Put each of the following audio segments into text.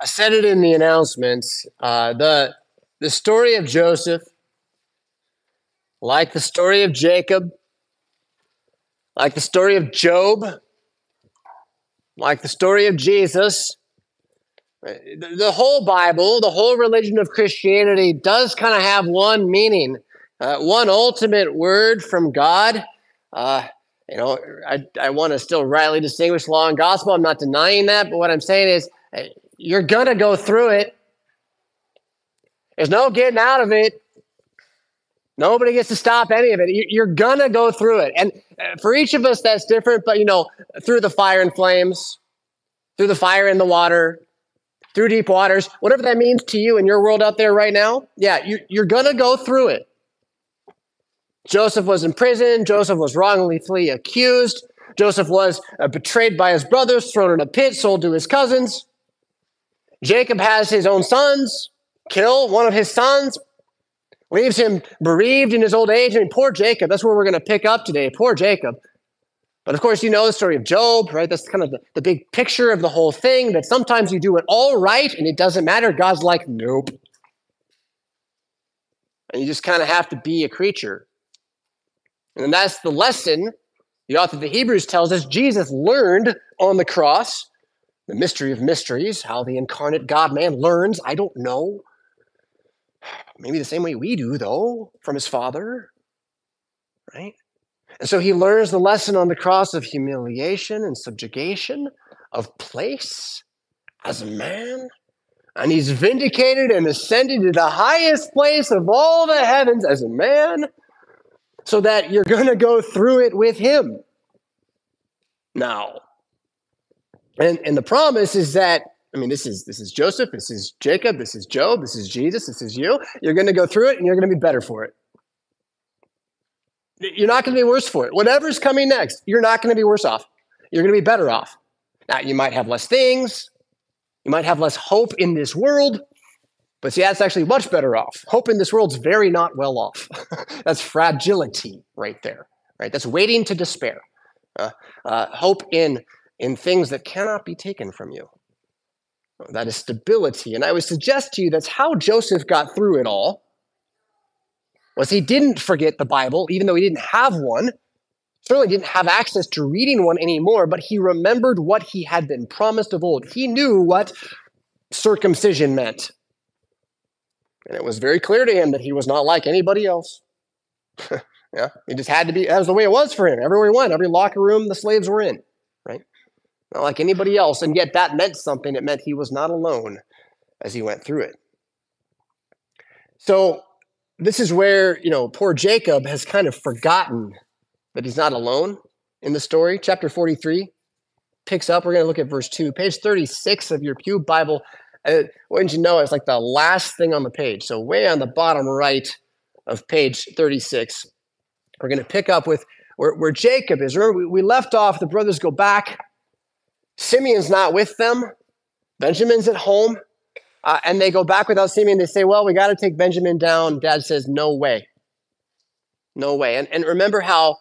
I said it in the announcements. Uh, the the story of Joseph, like the story of Jacob, like the story of Job, like the story of Jesus, the, the whole Bible, the whole religion of Christianity does kind of have one meaning, uh, one ultimate word from God. Uh, you know, I, I want to still rightly distinguish law and gospel. I'm not denying that, but what I'm saying is you're going to go through it. There's no getting out of it. Nobody gets to stop any of it. You're going to go through it. And uh, for each of us, that's different, but you know, through the fire and flames, through the fire and the water, through deep waters, whatever that means to you in your world out there right now, yeah, you, you're going to go through it. Joseph was in prison. Joseph was wrongly accused. Joseph was uh, betrayed by his brothers, thrown in a pit, sold to his cousins. Jacob has his own sons, kill one of his sons, leaves him bereaved in his old age. I mean, poor Jacob. That's where we're going to pick up today. Poor Jacob. But of course, you know the story of Job, right? That's kind of the, the big picture of the whole thing that sometimes you do it all right and it doesn't matter. God's like, nope. And you just kind of have to be a creature. And that's the lesson the author of the Hebrews tells us Jesus learned on the cross the mystery of mysteries, how the incarnate God man learns. I don't know. Maybe the same way we do, though, from his Father, right? And so he learns the lesson on the cross of humiliation and subjugation, of place as a man. And he's vindicated and ascended to the highest place of all the heavens as a man, so that you're going to go through it with him. Now, and, and the promise is that I mean, this is this is Joseph, this is Jacob, this is Job, this is Jesus, this is you. You're going to go through it, and you're going to be better for it. You're not going to be worse for it. Whatever's coming next, you're not going to be worse off. You're going to be better off. Now, you might have less things, you might have less hope in this world, but see, that's actually much better off. Hope in this world's very not well off. that's fragility right there, right? That's waiting to despair. Uh, uh, hope in in things that cannot be taken from you. That is stability. And I would suggest to you that's how Joseph got through it all was he didn't forget the Bible, even though he didn't have one. Certainly didn't have access to reading one anymore, but he remembered what he had been promised of old. He knew what circumcision meant. And it was very clear to him that he was not like anybody else. yeah, he just had to be, that was the way it was for him. Everywhere he went, every locker room the slaves were in, right? Not like anybody else. And yet that meant something. It meant he was not alone as he went through it. So this is where, you know, poor Jacob has kind of forgotten that he's not alone in the story. Chapter 43 picks up. We're going to look at verse 2, page 36 of your Pew Bible. Uh, wouldn't you know, it's like the last thing on the page. So, way on the bottom right of page 36, we're going to pick up with where, where Jacob is. Remember, we, we left off, the brothers go back. Simeon's not with them, Benjamin's at home. Uh, and they go back without Simeon. They say, well, we got to take Benjamin down. Dad says, no way. No way. And, and remember how,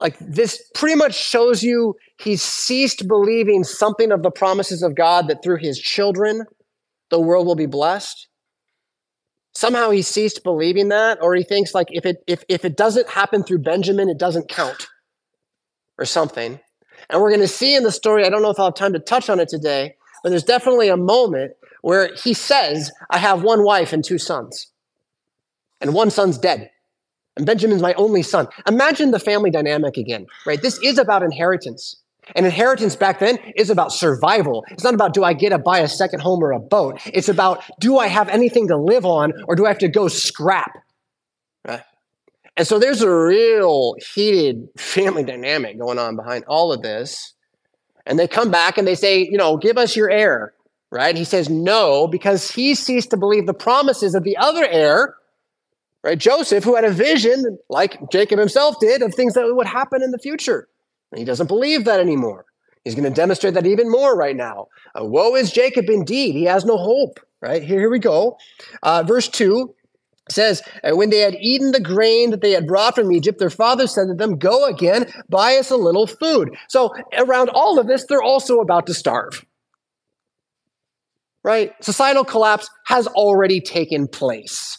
like, this pretty much shows you he's ceased believing something of the promises of God that through his children, the world will be blessed. Somehow he ceased believing that, or he thinks like if it if if it doesn't happen through Benjamin, it doesn't count, or something. And we're going to see in the story. I don't know if I'll have time to touch on it today, but there's definitely a moment where he says, I have one wife and two sons, and one son's dead. And Benjamin's my only son. Imagine the family dynamic again, right? This is about inheritance. And inheritance back then is about survival. It's not about do I get to buy a second home or a boat. It's about do I have anything to live on or do I have to go scrap? Right? And so there's a real heated family dynamic going on behind all of this. And they come back and they say, you know, give us your heir right? He says no because he ceased to believe the promises of the other heir, right? Joseph, who had a vision, like Jacob himself did, of things that would happen in the future. And he doesn't believe that anymore. He's going to demonstrate that even more right now. Uh, Woe is Jacob indeed. He has no hope, right? Here, here we go. Uh, verse 2 says, and When they had eaten the grain that they had brought from Egypt, their father said to them, Go again, buy us a little food. So, around all of this, they're also about to starve right? Societal collapse has already taken place.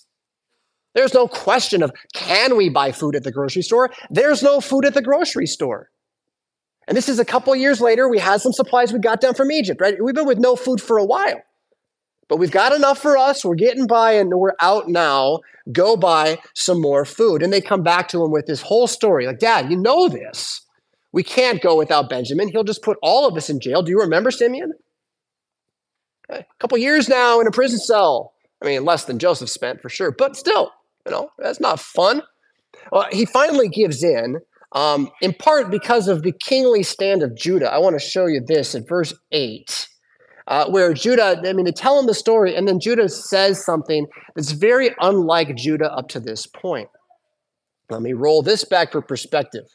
There's no question of can we buy food at the grocery store? There's no food at the grocery store. And this is a couple years later. We had some supplies we got down from Egypt, right? We've been with no food for a while. But we've got enough for us. We're getting by and we're out now. Go buy some more food. And they come back to him with this whole story like, Dad, you know this. We can't go without Benjamin. He'll just put all of us in jail. Do you remember Simeon? Okay. A couple years now in a prison cell. I mean, less than Joseph spent for sure, but still, you know, that's not fun. Well, he finally gives in, um, in part because of the kingly stand of Judah. I want to show you this in verse 8 uh, where Judah, I mean, they tell him the story, and then Judah says something that's very unlike Judah up to this point. Let me roll this back for perspective.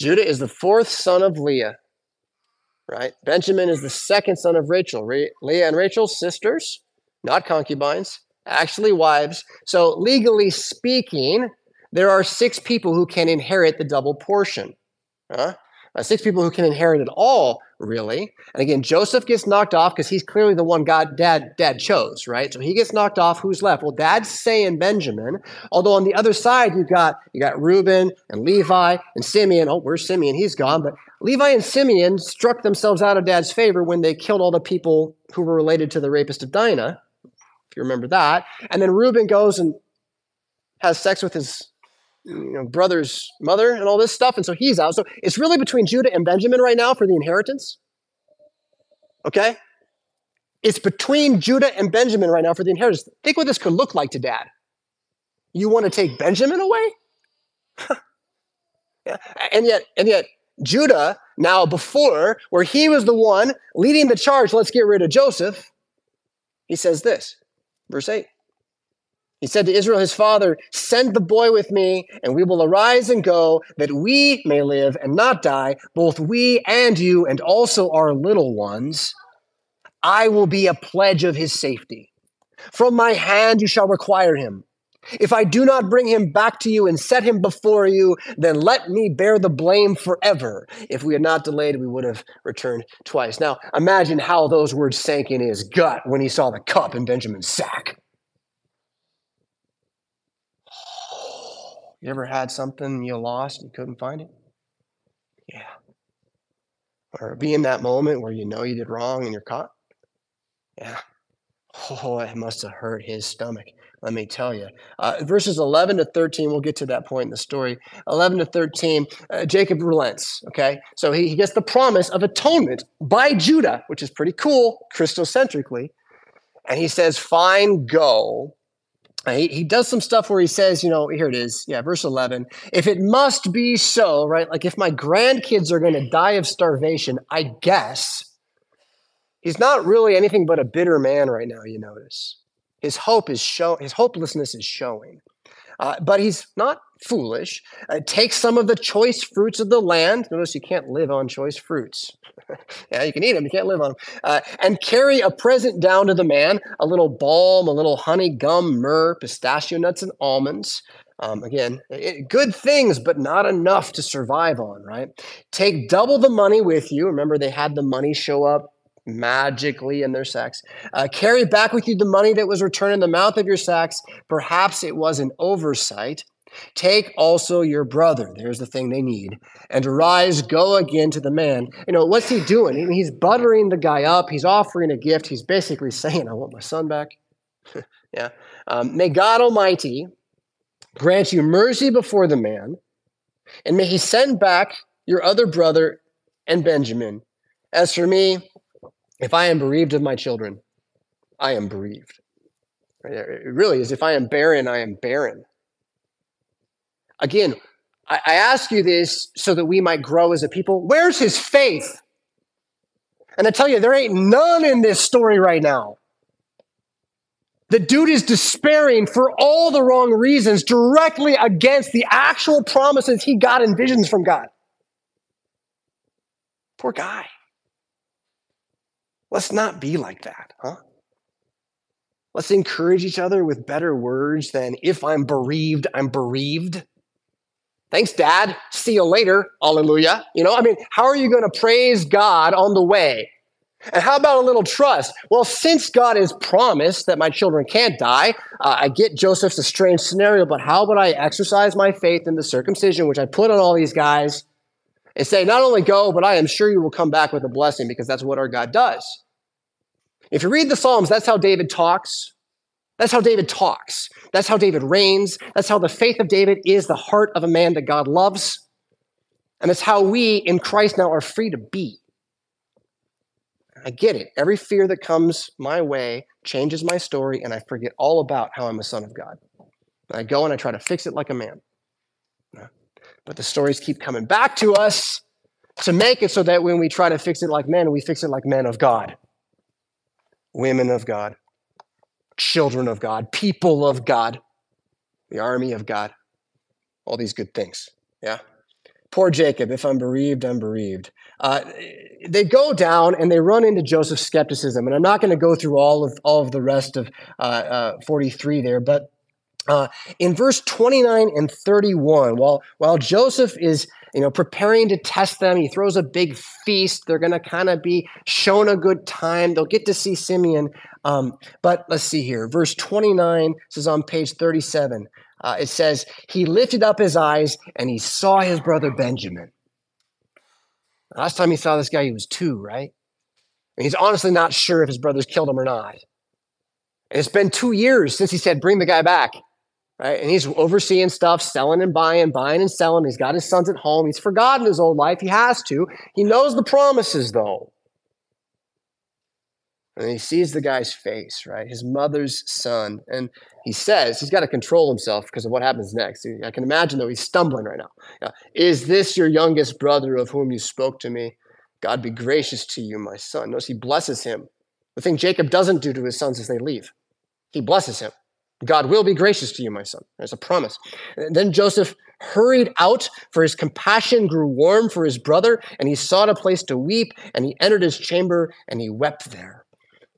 Judah is the fourth son of Leah, right? Benjamin is the second son of Rachel. Re- Leah and Rachel, sisters, not concubines, actually wives. So, legally speaking, there are six people who can inherit the double portion. Huh? Uh, six people who can inherit it all, really. And again, Joseph gets knocked off because he's clearly the one God dad dad chose, right? So he gets knocked off. Who's left? Well, dad's saying Benjamin. Although on the other side, you've got you got Reuben and Levi and Simeon. Oh, where's Simeon? He's gone. But Levi and Simeon struck themselves out of dad's favor when they killed all the people who were related to the rapist of Dinah. If you remember that. And then Reuben goes and has sex with his you know, brother's mother and all this stuff. And so he's out. So it's really between Judah and Benjamin right now for the inheritance. Okay? It's between Judah and Benjamin right now for the inheritance. Think what this could look like to dad. You want to take Benjamin away? yeah. And yet, and yet, Judah, now before, where he was the one leading the charge, let's get rid of Joseph, he says this, verse 8. He said to Israel, his father, Send the boy with me, and we will arise and go, that we may live and not die, both we and you, and also our little ones. I will be a pledge of his safety. From my hand you shall require him. If I do not bring him back to you and set him before you, then let me bear the blame forever. If we had not delayed, we would have returned twice. Now, imagine how those words sank in his gut when he saw the cup in Benjamin's sack. You ever had something you lost and you couldn't find it? Yeah. Or be in that moment where you know you did wrong and you're caught? Yeah. Oh, it must have hurt his stomach. Let me tell you. Uh, verses 11 to 13, we'll get to that point in the story. 11 to 13, uh, Jacob relents, okay? So he, he gets the promise of atonement by Judah, which is pretty cool, Christocentrically. And he says, Fine, go. He, he does some stuff where he says, you know, here it is. Yeah, verse 11. If it must be so, right? Like if my grandkids are going to die of starvation, I guess. He's not really anything but a bitter man right now, you notice. His hope is show his hopelessness is showing. Uh, but he's not foolish. Uh, take some of the choice fruits of the land. Notice you can't live on choice fruits. yeah, you can eat them, you can't live on them. Uh, and carry a present down to the man a little balm, a little honey, gum, myrrh, pistachio nuts, and almonds. Um, again, it, good things, but not enough to survive on, right? Take double the money with you. Remember, they had the money show up magically in their sacks. Uh, carry back with you the money that was returned in the mouth of your sacks. Perhaps it was an oversight. Take also your brother. There's the thing they need. And arise, go again to the man. You know, what's he doing? He's buttering the guy up. He's offering a gift. He's basically saying, I want my son back. yeah. Um, may God Almighty grant you mercy before the man, and may he send back your other brother and Benjamin. As for me, if I am bereaved of my children, I am bereaved. It really is. If I am barren, I am barren. Again, I, I ask you this so that we might grow as a people. Where's his faith? And I tell you, there ain't none in this story right now. The dude is despairing for all the wrong reasons, directly against the actual promises he got in visions from God. Poor guy. Let's not be like that, huh? Let's encourage each other with better words than if I'm bereaved, I'm bereaved. Thanks, Dad. See you later. Hallelujah. You know, I mean, how are you going to praise God on the way And how about a little trust? Well, since God has promised that my children can't die, uh, I get Joseph's a strange scenario, but how would I exercise my faith in the circumcision which I put on all these guys and say, not only go, but I am sure you will come back with a blessing because that's what our God does. If you read the Psalms, that's how David talks. That's how David talks. That's how David reigns. That's how the faith of David is the heart of a man that God loves. And that's how we in Christ now are free to be. I get it. Every fear that comes my way changes my story, and I forget all about how I'm a son of God. I go and I try to fix it like a man. But the stories keep coming back to us to make it so that when we try to fix it like men, we fix it like men of God, women of God, children of God, people of God, the army of God, all these good things. Yeah? Poor Jacob, if I'm bereaved, I'm bereaved. Uh, they go down and they run into Joseph's skepticism. And I'm not going to go through all of, all of the rest of uh, uh, 43 there, but uh, in verse 29 and 31, while, while Joseph is you know, preparing to test them, he throws a big feast. They're going to kind of be shown a good time. They'll get to see Simeon. Um, but let's see here. Verse 29 says on page 37, uh, it says, He lifted up his eyes and he saw his brother Benjamin. Last time he saw this guy, he was two, right? And he's honestly not sure if his brothers killed him or not. And it's been two years since he said, Bring the guy back right? And he's overseeing stuff, selling and buying, buying and selling. He's got his sons at home. He's forgotten his old life. He has to. He knows the promises, though. And he sees the guy's face, right? His mother's son. And he says, he's got to control himself because of what happens next. I can imagine, though, he's stumbling right now. Is this your youngest brother of whom you spoke to me? God be gracious to you, my son. Notice he blesses him. The thing Jacob doesn't do to his sons as they leave, he blesses him. God will be gracious to you, my son. There's a promise. And then Joseph hurried out, for his compassion grew warm for his brother, and he sought a place to weep, and he entered his chamber, and he wept there.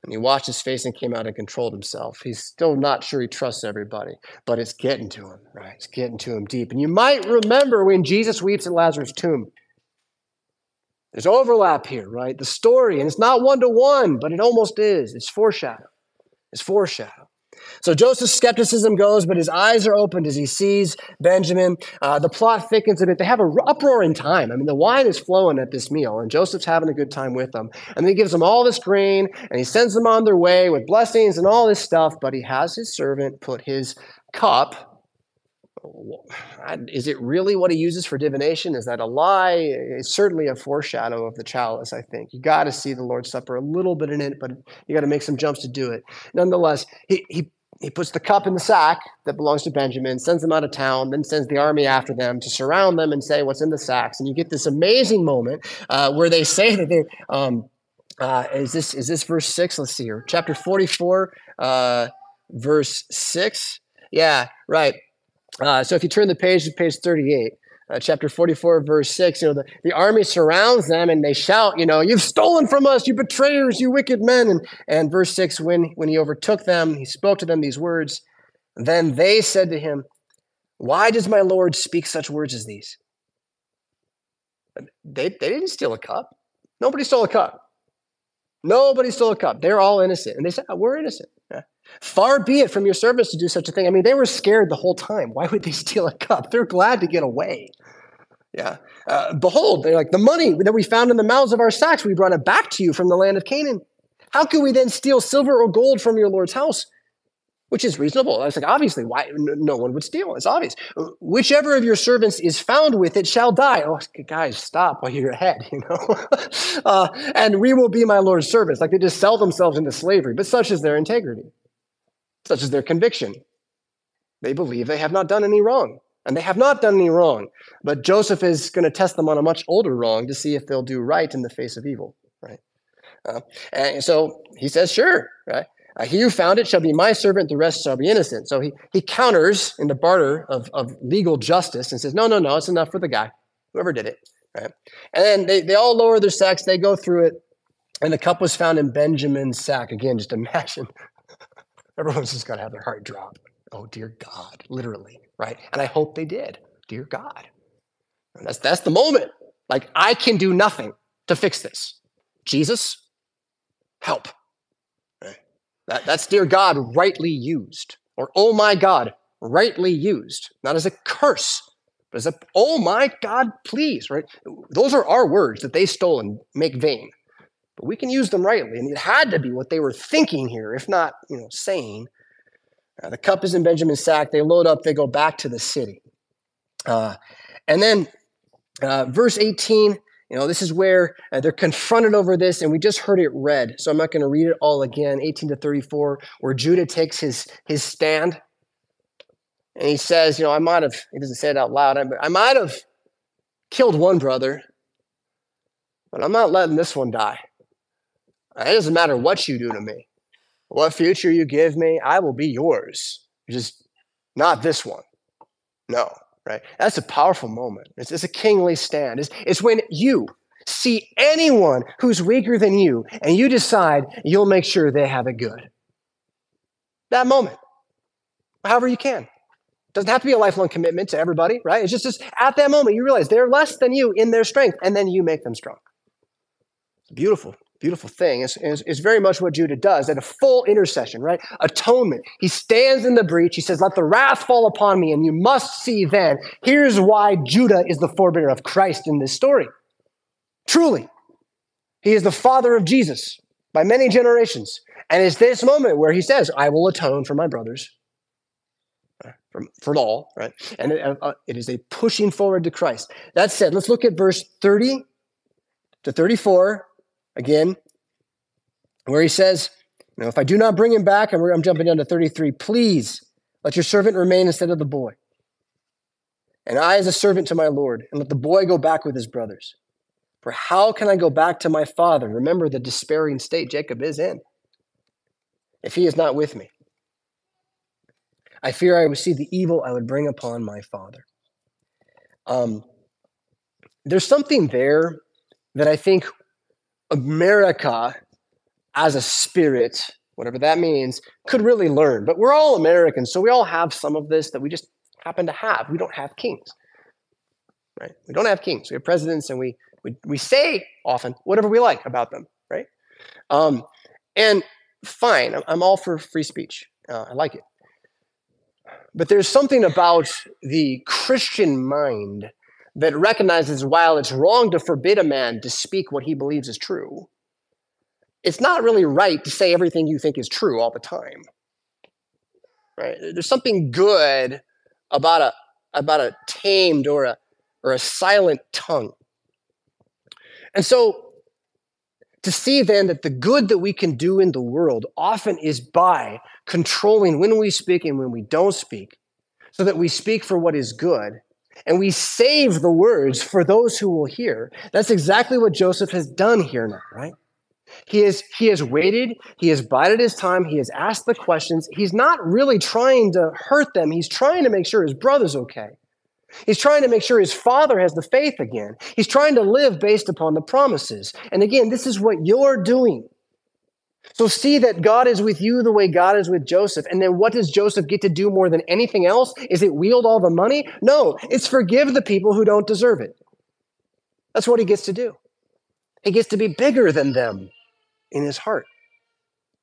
And he washed his face and came out and controlled himself. He's still not sure he trusts everybody, but it's getting to him, right? It's getting to him deep. And you might remember when Jesus weeps at Lazarus' tomb. There's overlap here, right? The story, and it's not one to one, but it almost is. It's foreshadow. It's foreshadow. So Joseph's skepticism goes, but his eyes are opened as he sees Benjamin. Uh, the plot thickens a bit. They have an uproar in time. I mean, the wine is flowing at this meal, and Joseph's having a good time with them. And then he gives them all this grain, and he sends them on their way with blessings and all this stuff, but he has his servant put his cup is it really what he uses for divination? Is that a lie? It's certainly a foreshadow of the chalice, I think. You got to see the Lord's Supper a little bit in it, but you got to make some jumps to do it. Nonetheless, he, he he puts the cup in the sack that belongs to Benjamin, sends them out of town, then sends the army after them to surround them and say what's in the sacks. And you get this amazing moment uh, where they say that they um, uh, is this is this verse six? Let's see here, chapter forty four, uh, verse six. Yeah, right. Uh, so if you turn the page to page thirty eight uh, chapter 44, verse 6, you know, the, the army surrounds them and they shout, you know, you've stolen from us, you betrayers, you wicked men. And, and verse 6, when, when he overtook them, he spoke to them these words. Then they said to him, Why does my Lord speak such words as these? They, they didn't steal a cup. Nobody stole a cup. Nobody stole a cup. They're all innocent. And they said, We're innocent. Far be it from your servants to do such a thing. I mean, they were scared the whole time. Why would they steal a cup? They're glad to get away. Yeah. Uh, Behold, they're like, the money that we found in the mouths of our sacks, we brought it back to you from the land of Canaan. How can we then steal silver or gold from your Lord's house? Which is reasonable. I was like, obviously, why no one would steal? It's obvious. Whichever of your servants is found with it shall die. Oh, guys, stop while you're ahead, you know. uh, and we will be my Lord's servants. Like they just sell themselves into slavery, but such is their integrity, such as their conviction. They believe they have not done any wrong. And they have not done any wrong. But Joseph is going to test them on a much older wrong to see if they'll do right in the face of evil, right? Uh, and so he says, sure, right? Uh, he who found it shall be my servant, the rest shall be innocent. So he, he counters in the barter of, of legal justice and says, no, no, no, it's enough for the guy, whoever did it, right? And then they, they all lower their sacks, they go through it, and the cup was found in Benjamin's sack. Again, just imagine. Everyone's just got to have their heart drop. Oh, dear God, literally right? And I hope they did. Dear God. that's, that's the moment. Like, I can do nothing to fix this. Jesus, help. That, that's dear God rightly used, or oh my God rightly used, not as a curse, but as a oh my God, please, right? Those are our words that they stole and make vain. But we can use them rightly, and it had to be what they were thinking here, if not, you know, saying. Uh, the cup is in Benjamin's sack. They load up. They go back to the city. Uh, and then uh, verse 18, you know, this is where uh, they're confronted over this, and we just heard it read. So I'm not going to read it all again. 18 to 34, where Judah takes his his stand, and he says, you know, I might have. He doesn't say it out loud. I, I might have killed one brother, but I'm not letting this one die. It doesn't matter what you do to me, what future you give me, I will be yours. Just not this one. No right? That's a powerful moment. It's, it's a kingly stand. It's, it's when you see anyone who's weaker than you and you decide you'll make sure they have it good. That moment, however you can. Doesn't have to be a lifelong commitment to everybody, right? It's just, just at that moment you realize they're less than you in their strength, and then you make them strong. It's beautiful beautiful thing is, is, very much what Judah does at a full intercession, right? Atonement. He stands in the breach. He says, Let the wrath fall upon me, and you must see then. Here's why Judah is the forebearer of Christ in this story. Truly, he is the father of Jesus by many generations. And it's this moment where he says, I will atone for my brothers. For, for all, right? And it, uh, it is a pushing forward to Christ. That said, let's look at verse 30 to 34 again, where he says, you know, if I do not bring him back, and I'm jumping down to 33, please let your servant remain instead of the boy. And I, as a servant to my Lord, and let the boy go back with his brothers. For how can I go back to my father? Remember the despairing state Jacob is in if he is not with me. I fear I would see the evil I would bring upon my father. Um, there's something there that I think America as a spirit, whatever that means, could really learn. But we're all Americans, so we all have some of this that we just happen to have. We don't have kings. Right? We don't have kings. We have presidents and we we, we say often whatever we like about them, right? Um, and fine, I'm all for free speech. Uh, I like it. But there's something about the Christian mind that recognizes while it's wrong to forbid a man to speak what he believes is true, it's not really right to say everything you think is true all the time. Right? There's something good about a about a tamed or a or a silent tongue. And so to see then that the good that we can do in the world often is by controlling when we speak and when we don't speak, so that we speak for what is good and we save the words for those who will hear. That's exactly what Joseph has done here now, right? He has, he has waited, he has bided his time, he has asked the questions. He's not really trying to hurt them, he's trying to make sure his brother's okay. He's trying to make sure his father has the faith again. He's trying to live based upon the promises. And again, this is what you're doing. So see that God is with you the way God is with Joseph. And then what does Joseph get to do more than anything else? Is it wield all the money? No, it's forgive the people who don't deserve it. That's what he gets to do. He gets to be bigger than them in his heart.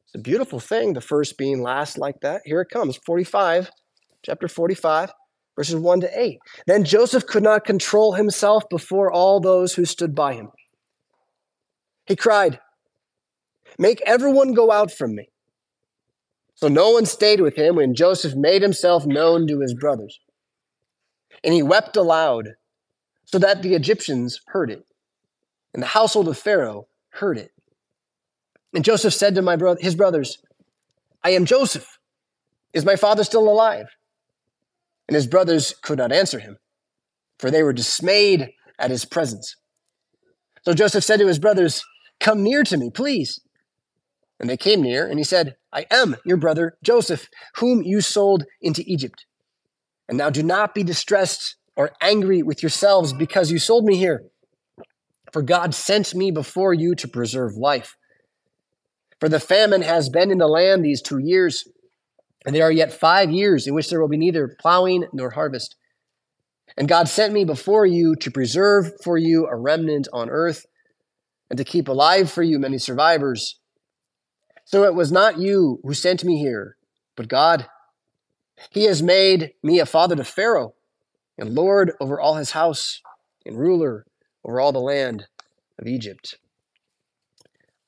It's a beautiful thing, the first being last like that. Here it comes 45, chapter 45, verses 1 to 8. Then Joseph could not control himself before all those who stood by him. He cried, Make everyone go out from me. So no one stayed with him when Joseph made himself known to his brothers. And he wept aloud, so that the Egyptians heard it, and the household of Pharaoh heard it. And Joseph said to my bro- his brothers, I am Joseph. Is my father still alive? And his brothers could not answer him, for they were dismayed at his presence. So Joseph said to his brothers, Come near to me, please. And they came near, and he said, I am your brother Joseph, whom you sold into Egypt. And now do not be distressed or angry with yourselves because you sold me here. For God sent me before you to preserve life. For the famine has been in the land these two years, and there are yet five years in which there will be neither plowing nor harvest. And God sent me before you to preserve for you a remnant on earth, and to keep alive for you many survivors So it was not you who sent me here, but God. He has made me a father to Pharaoh, and lord over all his house, and ruler over all the land of Egypt.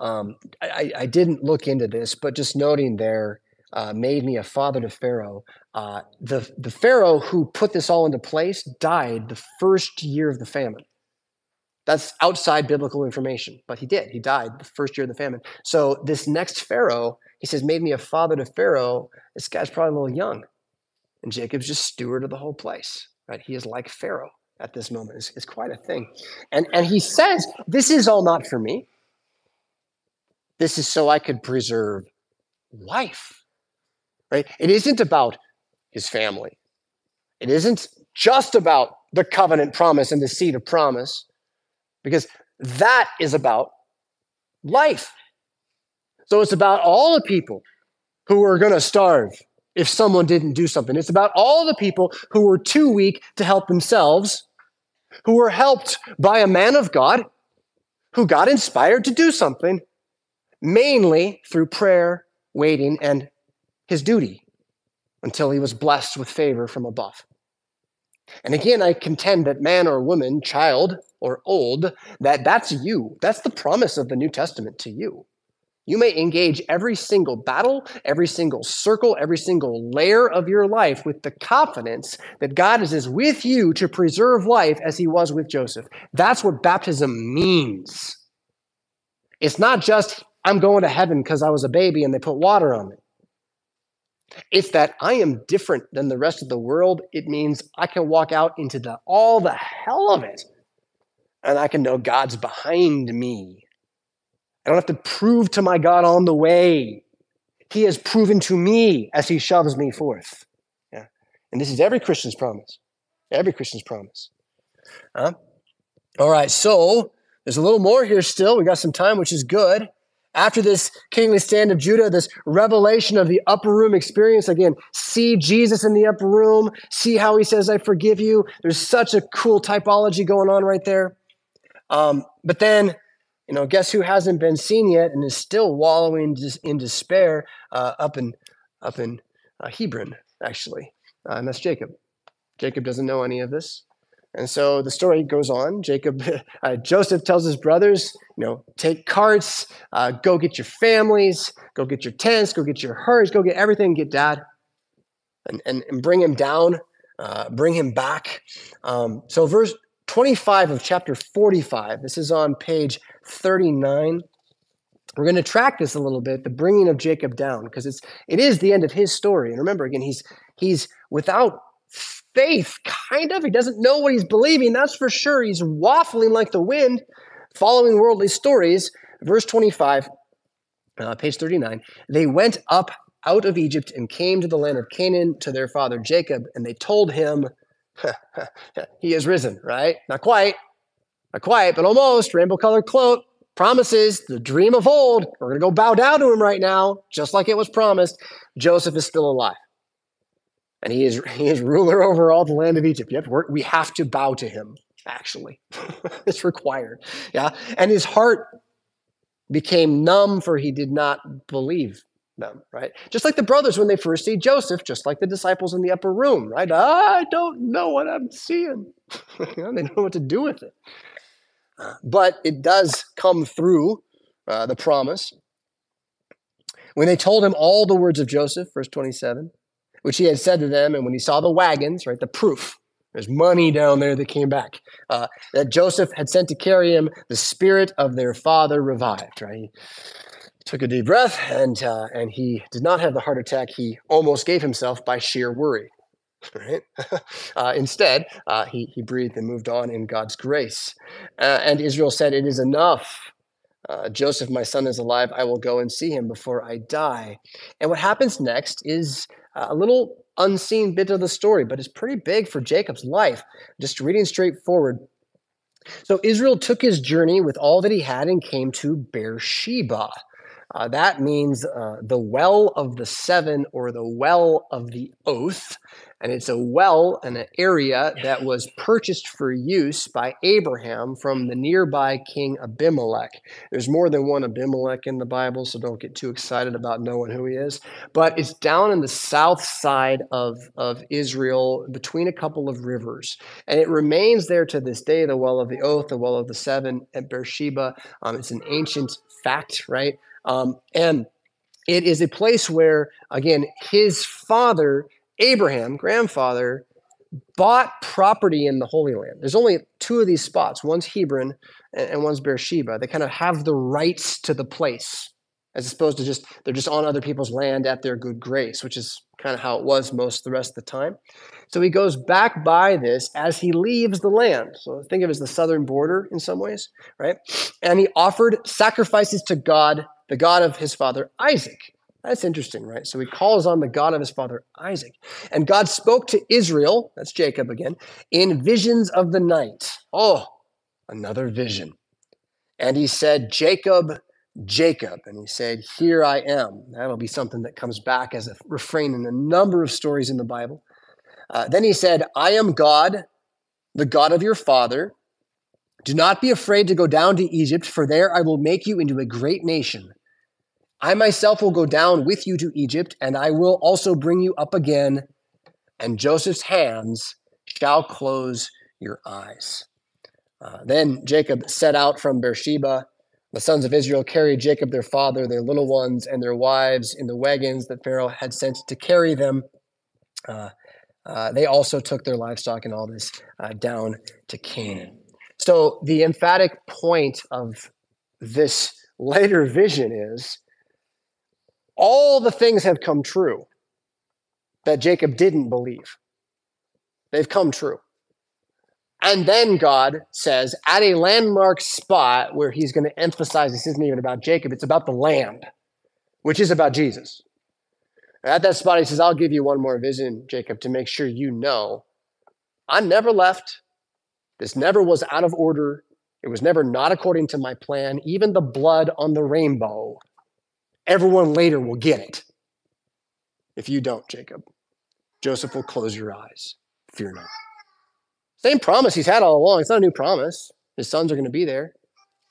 Um, I, I, didn't look into this, but just noting there, uh, made me a father to Pharaoh. Uh, the, the Pharaoh who put this all into place died the first year of the famine. That's outside biblical information, but he did. He died the first year of the famine. So this next Pharaoh, he says, made me a father to Pharaoh. This guy's probably a little young. And Jacob's just steward of the whole place, right? He is like Pharaoh at this moment. It's, quite a thing. And, and he says, this is all not for me. This is so I could preserve life, right? It isn't about his family. It isn't just about the covenant promise and the seed of promise, because that is about life. So it's about all the people who are going to starve if someone didn't do something. It's about all the people who were too weak to help themselves, who were helped by a man of God who got inspired to do something mainly through prayer, waiting, and his duty until he was blessed with favor from above. And again, I contend that man or woman, child or old, that that's you. That's the promise of the New Testament to you. You may engage every single battle, every single circle, every single layer of your life with the confidence that God is as with you to preserve life as he was with Joseph. That's what baptism means. It's not just I'm going to heaven because I was a baby and they put water on me. It's that I am different than the rest of the world. It means I can walk out into the all the hell of it and I can know God's behind me. I don't have to prove to my God on the way. He has proven to me as he shoves me forth. Yeah. And this is every Christian's promise. Every Christian's promise. Huh? All right, so there's a little more here still. We got some time, which is good. After this kingly stand of Judah, this revelation of the upper room experience, again, see Jesus in the upper room, see how he says, I forgive you. There's such a cool typology going on right there. Um, but then, you know, guess who hasn't been seen yet and is still wallowing in despair uh, up in up in uh, Hebron, actually, uh, and that's Jacob. Jacob doesn't know any of this. And so the story goes on. Jacob, uh, Joseph tells his brothers, you know, take carts, uh, go get your families, go get your tents, go get your herds, go get everything, get dad, and, and, and bring him down, uh, bring him back. Um, so verse 25 of chapter 45, this is on page 39. We're going to track this a little bit, the bringing of Jacob down, because it's it is the end of his story. And remember, again, he's he's without faith, kind of. He doesn't know what he's believing, that's for sure. He's waffling like the wind, following worldly stories. Verse 25, uh, page 39. They went up out of Egypt and came to the land of Canaan to their father Jacob, and they told him, He has risen, right? Not quite, not quite, but almost. Rainbow colored cloak, promises, the dream of old. We're going to go bow down to him right now, just like it was promised. Joseph is still alive and he is he is ruler over all the land of Egypt. We have to bow to him. Actually, it's required. Yeah, and his heart became numb, for he did not believe them. Right, just like the brothers when they first see Joseph, just like the disciples in the upper room. Right, I don't know what I'm seeing. they don't know what to do with it. But it does come through uh, the promise. When they told him all the words of Joseph, verse 27, which he had said to them. And when he saw the wagons, right, the proof, there's money down there that came back, uh, that Joseph had sent to carry him, the spirit of their father revived, right? He took a deep breath and, uh, and he did not have the heart attack he almost gave himself by sheer worry. Right? uh, instead, uh, he, he breathed and moved on in God's grace. Uh, and Israel said, It is enough. Uh, Joseph, my son, is alive. I will go and see him before I die. And what happens next is a little unseen bit of the story, but it's pretty big for Jacob's life. Just reading straight forward. So Israel took his journey with all that he had and came to Beersheba. Uh, that means uh, the well of the seven or the well of the oath. And it's a well and an area that was purchased for use by Abraham from the nearby king Abimelech. There's more than one Abimelech in the Bible, so don't get too excited about knowing who he is. But it's down in the south side of, of Israel between a couple of rivers. And it remains there to this day the well of the oath, the well of the seven at Beersheba. Um, it's an ancient fact, right? Um, and it is a place where, again, his father Abraham, grandfather, bought property in the Holy Land. There's only two of these spots. One's Hebron and one's Beersheba. They kind of have the rights to the place, as opposed to just they're just on other people's land at their good grace, which is kind of how it was most the rest of the time. So he goes back by this as he leaves the land. So think of it as the southern border in some ways, right? And he offered sacrifices to God, the God of his father Isaac. That's interesting, right? So he calls on the God of his father Isaac. And God spoke to Israel, that's Jacob again, in visions of the night. Oh, another vision. And he said, Jacob, Jacob. And he said, Here I am. That'll be something that comes back as a refrain in a number of stories in the Bible. Uh, then he said, I am God, the God of your father. Do not be afraid to go down to Egypt, for there I will make you into a great nation. I myself will go down with you to Egypt, and I will also bring you up again, and Joseph's hands shall close your eyes. Uh, then Jacob set out from Beersheba. The sons of Israel carried Jacob, their father, their little ones, and their wives in the wagons that Pharaoh had sent to carry them. Uh, uh, they also took their livestock and all this uh, down to Canaan. So the emphatic point of this later vision is all the things have come true that Jacob didn't believe. They've come true. And then God says, at a landmark spot where he's going to emphasize this isn't even about Jacob, it's about the land, which is about Jesus. At that spot, he says, I'll give you one more vision, Jacob, to make sure you know I never left. This never was out of order. It was never not according to my plan. Even the blood on the rainbow Everyone later will get it. If you don't, Jacob, Joseph will close your eyes. Fear not. Same promise he's had all along. It's not a new promise. His sons are going to be there.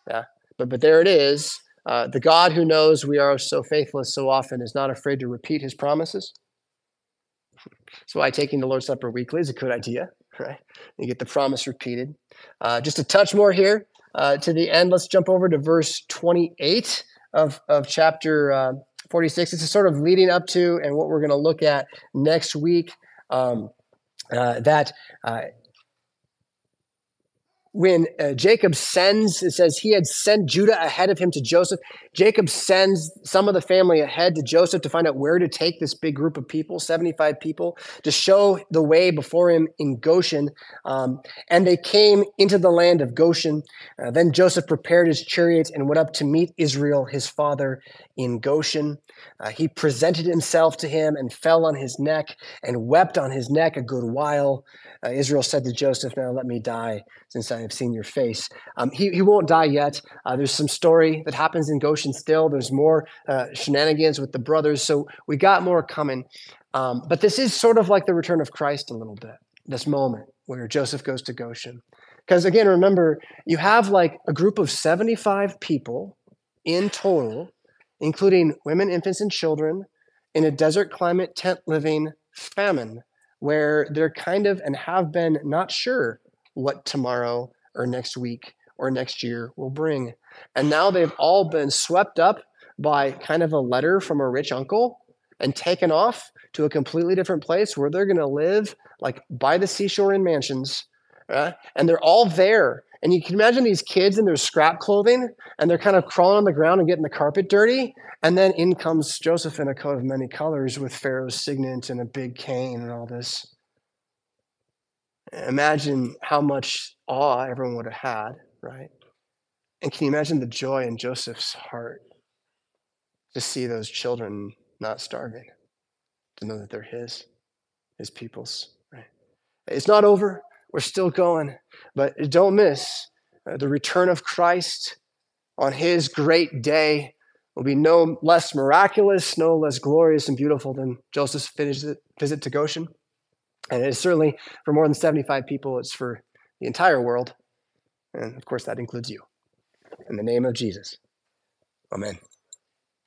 Yeah. But, but there it is. Uh, the God who knows we are so faithless so often is not afraid to repeat his promises. That's why taking the Lord's Supper weekly is a good idea, right? You get the promise repeated. Uh, just a touch more here uh, to the end. Let's jump over to verse 28 of, of chapter uh, 46. It's sort of leading up to and what we're going to look at next week. Um, uh, that uh, when uh, Jacob sends, it says he had sent Judah ahead of him to Joseph. Jacob sends some of the family ahead to Joseph to find out where to take this big group of people, 75 people, to show the way before him in Goshen. Um, and they came into the land of Goshen. Uh, then Joseph prepared his chariot and went up to meet Israel, his father, in Goshen. Uh, he presented himself to him and fell on his neck and wept on his neck a good while. Uh, Israel said to Joseph, Now let me die, since I have seen your face. Um, he, he won't die yet. Uh, there's some story that happens in Goshen still. There's more uh, shenanigans with the brothers. So we got more coming. Um, but this is sort of like the return of Christ a little bit, this moment where Joseph goes to Goshen. Because again, remember, you have like a group of 75 people in total, including women, infants, and children, in a desert climate, tent living, famine where they're kind of and have been not sure what tomorrow or next week or next year will bring. And now they've all been swept up by kind of a letter from a rich uncle and taken off to a completely different place where they're going to live like by the seashore in mansions. Right? And they're all there and you can imagine these kids in their scrap clothing and they're kind of crawling on the ground and getting the carpet dirty. And then in comes Joseph in a coat of many colors with Pharaoh's signet and a big cane and all this. Imagine how much awe everyone would have had, right? And can you imagine the joy in Joseph's heart to see those children not starving, to know that they're his, his people's, right? It's not over. We're still going. But don't miss uh, the return of Christ on his great day will be no less miraculous, no less glorious and beautiful than Joseph's visit to Goshen. And it is certainly for more than 75 people, it's for the entire world. And of course, that includes you. In the name of Jesus, amen.